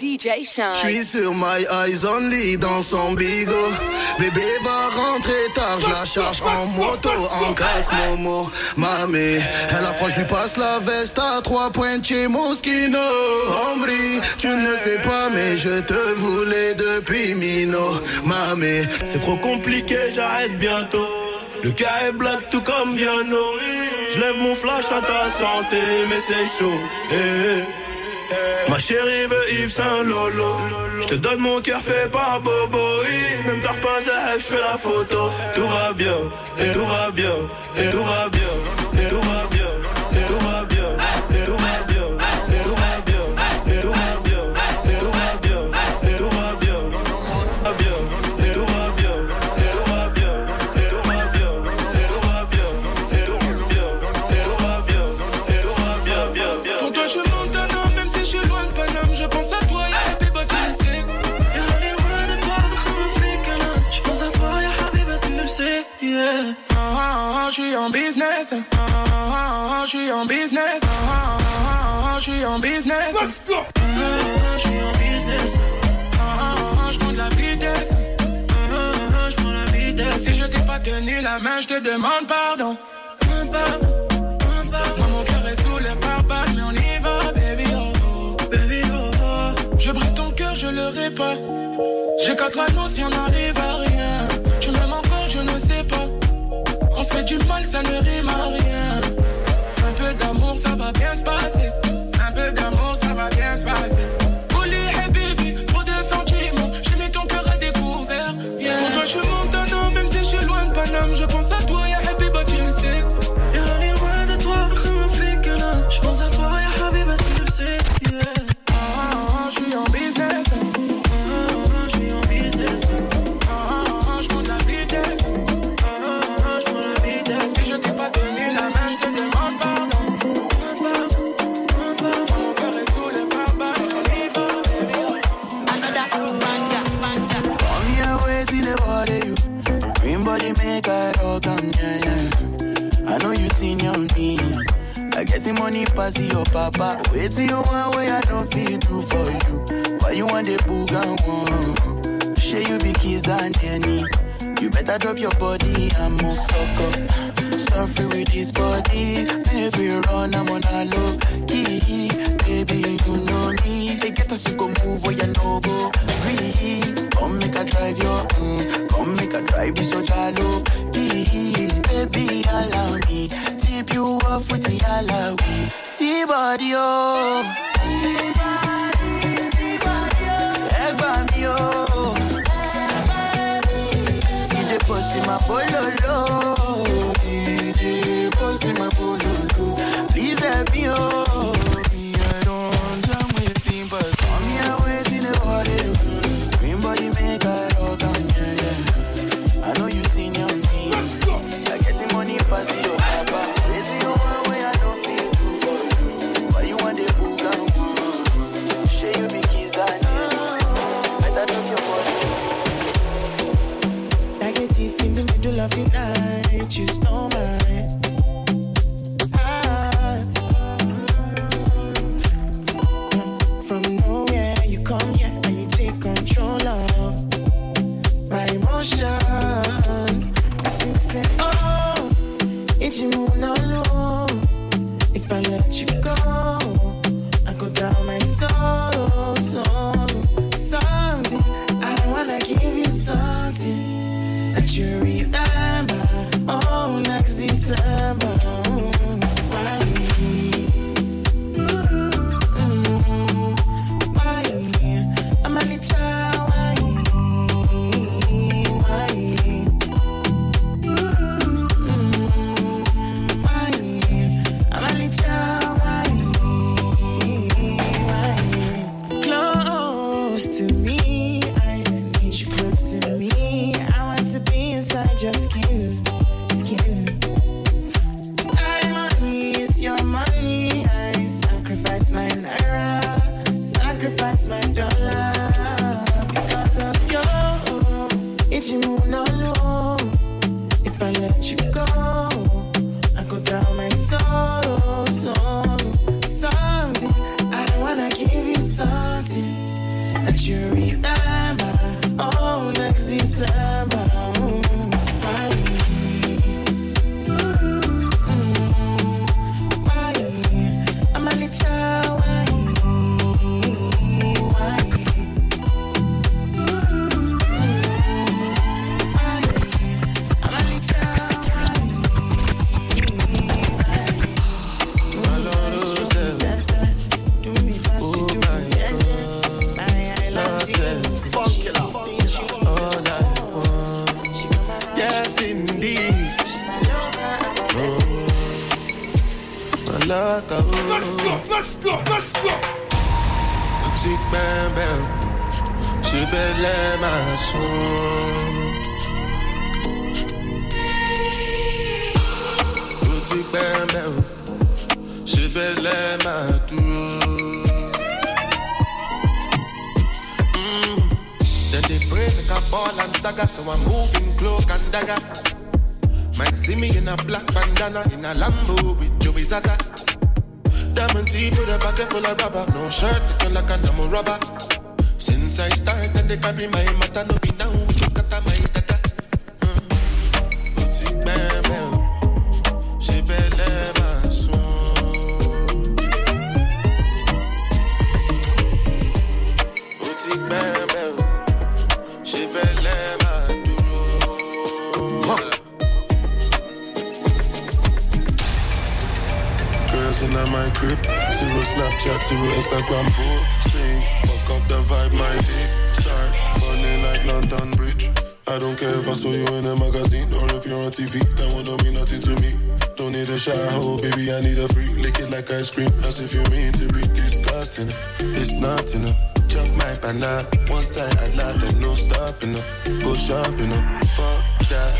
DJ Shine. J'suis sur my eyes only dans son bigot. Bébé va rentrer tard, je la charge en moto, en casque, Momo, mamé. Elle approche, lui passe la veste à trois points chez Moschino. Ambri, tu ne sais pas, mais je te voulais depuis Mino, mamé. C'est trop compliqué, j'arrête bientôt. Le cas est black tout comme Viano. Je lève mon flash à ta santé, mais c'est chaud. Eh, eh. Ma chérie veut Yves Saint Lolo. Je te donne mon cœur fait par Bobo. Même t'as repassé, je fais la photo. Tout va bien, et tout va bien, et tout va bien, et tout va bien. Je suis en business. Je suis en business. Je suis en business. Let's go. Je suis en business. Je prends de la vitesse. Je prends la vitesse. Si je t'ai pas tenu la main, je te demande pardon. Moi, mon cœur est sous le pare mais on y va, baby. Oh, baby, oh, oh. Je brise ton cœur, je le répare. J'ai quatre anneaux si on arrive à rien. Tu m'aimes encore, je ne sais pas. On se fait du mal, ça ne rime à rien. Un peu d'amour, ça va bien se passer. Un peu d'amour, ça va bien se passer. You want way I don't feel do for you. Why you want the boogan one? Share you be kids than any. You better drop your body and move suck up. Suffer with this body. Make we run, I'm on a low key. Baby, you know me. They get us to go move where you know go. Breathe. Come make a drive your, mm. come make a drive this so jalo. Baby, allow me tip you off with the alawi. See body, oh. See body, see body, oh. Egg me, oh. DJ pussy my bololo. DJ pussy my bololo. Please help me, oh. belle ma sùn. Ó ti pẹ́ mẹ́rin, ṣe bẹ́lẹ̀ máa. Then they pray make a ball and dagger, so I'm moving cloak and dagger. Might see me in a black bandana in a Lambo with Joey Zaza. Diamond teeth with a bucket full of rubber, no shirt looking like a normal rubber. Since I started, they carry my matter, no be now, we just got my data. Girls in my crib, zero Snapchat, zero Instagram. I need a freak, lick it like ice cream. As if you mean to be disgusting. It's nothing. Uh. Chop my banana. One side I lie, then no stopping. Uh. Go shopping. Uh. Fuck that.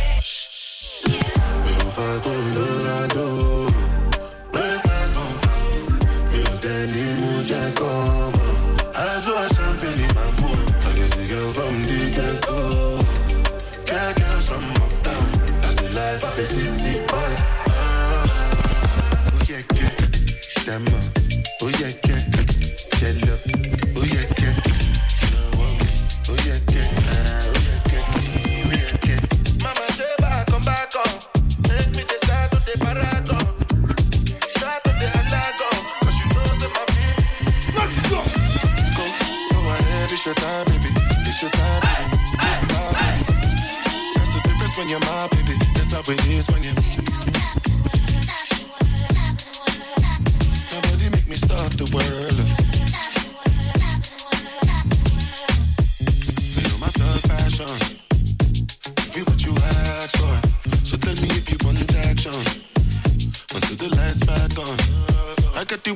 Mufado, Lorado. Breakfast, Bonfado. Mutani, I Coma. a Champagne, in my pool. I guess a girl from the ghetto. Cat girls from uptown. That's the life of a city boy. that.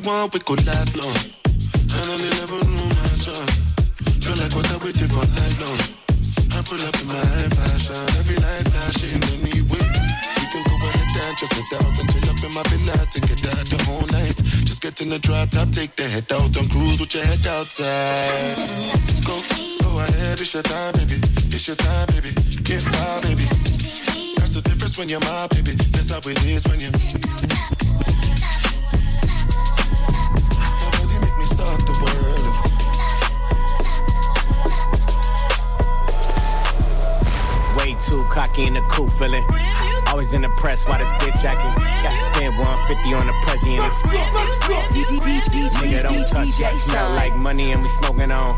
Outside. Go, ahead and just sit out and fill up in my be like Take it the whole night Just get in the drive top take the head out and cruise with your head outside go ahead, it's your time, baby. It's your time, baby. Get wild, baby. That's the difference when you're my baby. That's how it is when you. Too cocky in the cool feeling. Always in the press, why this bitch acting? Got to spend 150 on the president. Nigga don't touch that, smell like money and we smoking on.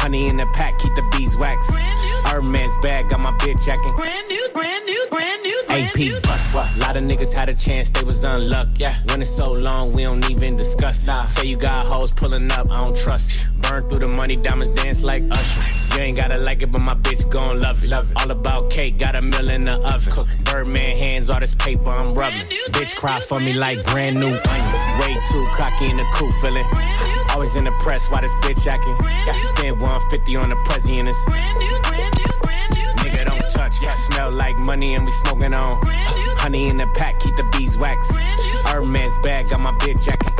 Honey in the pack, keep the beeswax. Hermes bag, got my bitch acting. Brand new, brand new, brand new. AP bust. A lot of niggas had a chance, they was unlucky. Yeah, when it's so long, we don't even discuss. Nah, say you got hoes pulling up, I don't trust. Burn through the money, diamonds dance like Usher. You ain't gotta like it, but my bitch gon' love it. love it. All about cake, got a mill in the oven. Cooking. Birdman hands, all this paper I'm rubbing. Bitch cry for me like brand new onions. Way too cocky in the cool feeling. Always in the press, why this bitch acting? Got to spend 150 on the president. Nigga don't touch, yeah, smell like money and we smoking on. Honey in the pack, keep the beeswax. Hermes bag, got my bitch acting.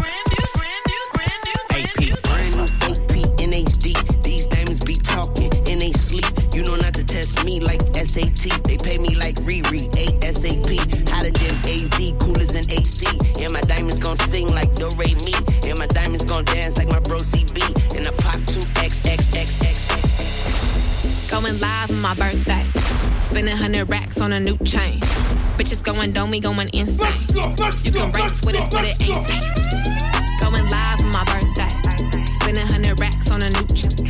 My birthday. Spending hundred racks on a new chain. Bitches going dome, we going insane. You can race with us, but it ain't safe. Going live on my birthday. Spending hundred racks on a new chain.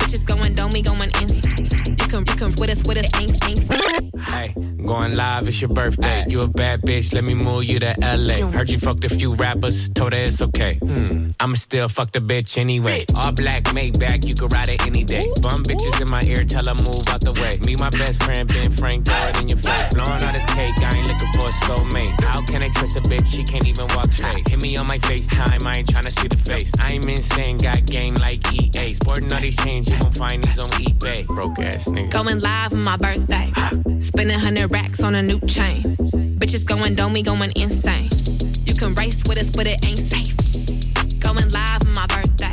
Bitches going dome, we going insane. You can, you can with us, with it ain't, ain't safe. Hey, going live, it's your birthday. You a bad bitch, let me move you to LA. Heard you fucked a few rappers, told her it's okay. Hmm, I'ma still fuck the bitch anyway. All black, made Maybach, you can ride it any day. Bum bitches in my ear, tell her move out the way. Me, my best friend, Ben Frank, throw it in your face. Blowing all this cake, I ain't looking for a soulmate. How can I trust a bitch? She can't even walk straight. Hit me on my FaceTime, I ain't tryna see the face. I'm insane, got game like EA. Sporting all these chains, you gon' find these on eBay. Broke ass nigga. Going live on my birthday. Spending hundred racks on a new chain. Bitches going dome, we going insane. You can race with us, but it ain't safe. Going live on my birthday.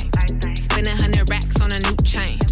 Spending hundred racks on a new chain.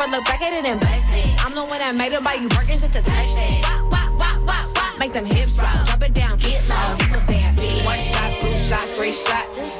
Over, look back at it and bust it. I'm the one that made it by you working just to touch it. Wop, wop, wop, wop, wop. Make them hips rock. Drop it down, get low. You a bad bitch. One shot, two shot, three shot.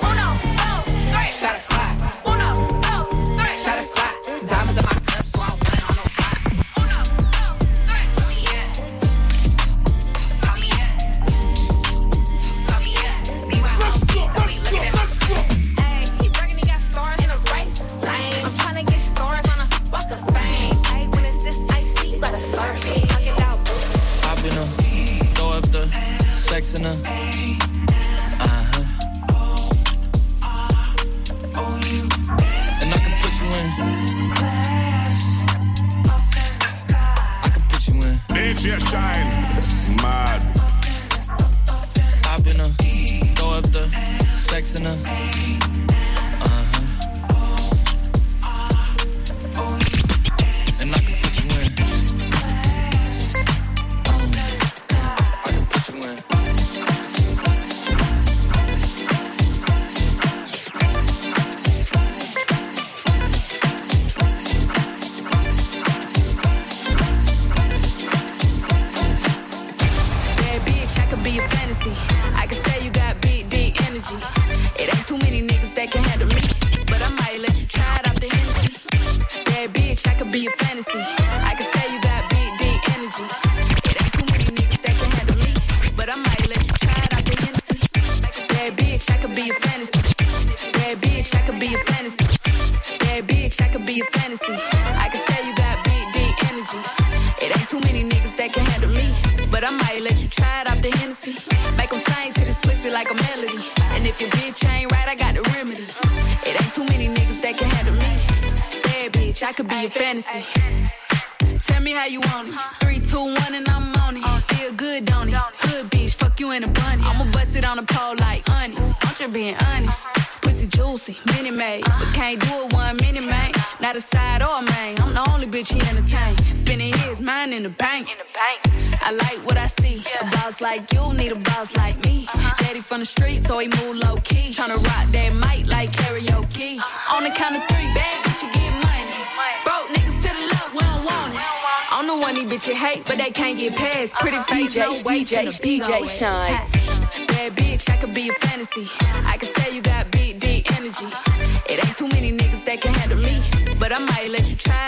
DJ Shynn. Mad. Hop in her, throw up the sex in her. Fantasy. I can tell you got big, big energy. It ain't too many niggas that can handle me. But I might let you try it off the Hennessy. Bad bitch, I could be a fantasy. Bad bitch, I could be a fantasy. Bad bitch, I could be a fantasy. I can tell you got big, big energy. It ain't too many niggas that can handle me. But I might let you try it off the Hennessy. Make 'em sing to this pussy like a melody. And if your bitch ain't right, I got the remedy. Bitch, I could be a fantasy. Tell me how you want it. Three, two, one, and I'm on it. Uh. Feel good, don't it? Hood bitch, fuck you in a bunny. Uh-huh. I'ma bust it on the pole like honest. I'm just being honest. Uh-huh. Juicy, mini made. But can't do it one mini man. Not a side or a main. I'm the only bitch he entertain. Spending his mind in the bank. In the bank. I like what I see. A boss like you need a boss like me. Uh-huh. Daddy from the street, so he move low key. Tryna rock that mic like karaoke. Uh-huh. On the count of three, bad bitch, you get money. Broke niggas to the left, we don't want it. I'm the one these bitches hate, but they can't get past. Uh-huh. Pretty face, no DJs, waist, and a DJs, big DJ. Shynn. Bad bitch, I could be a fantasy. I can tell you got deep energy. It ain't too many niggas that can handle me, but I might let you try it.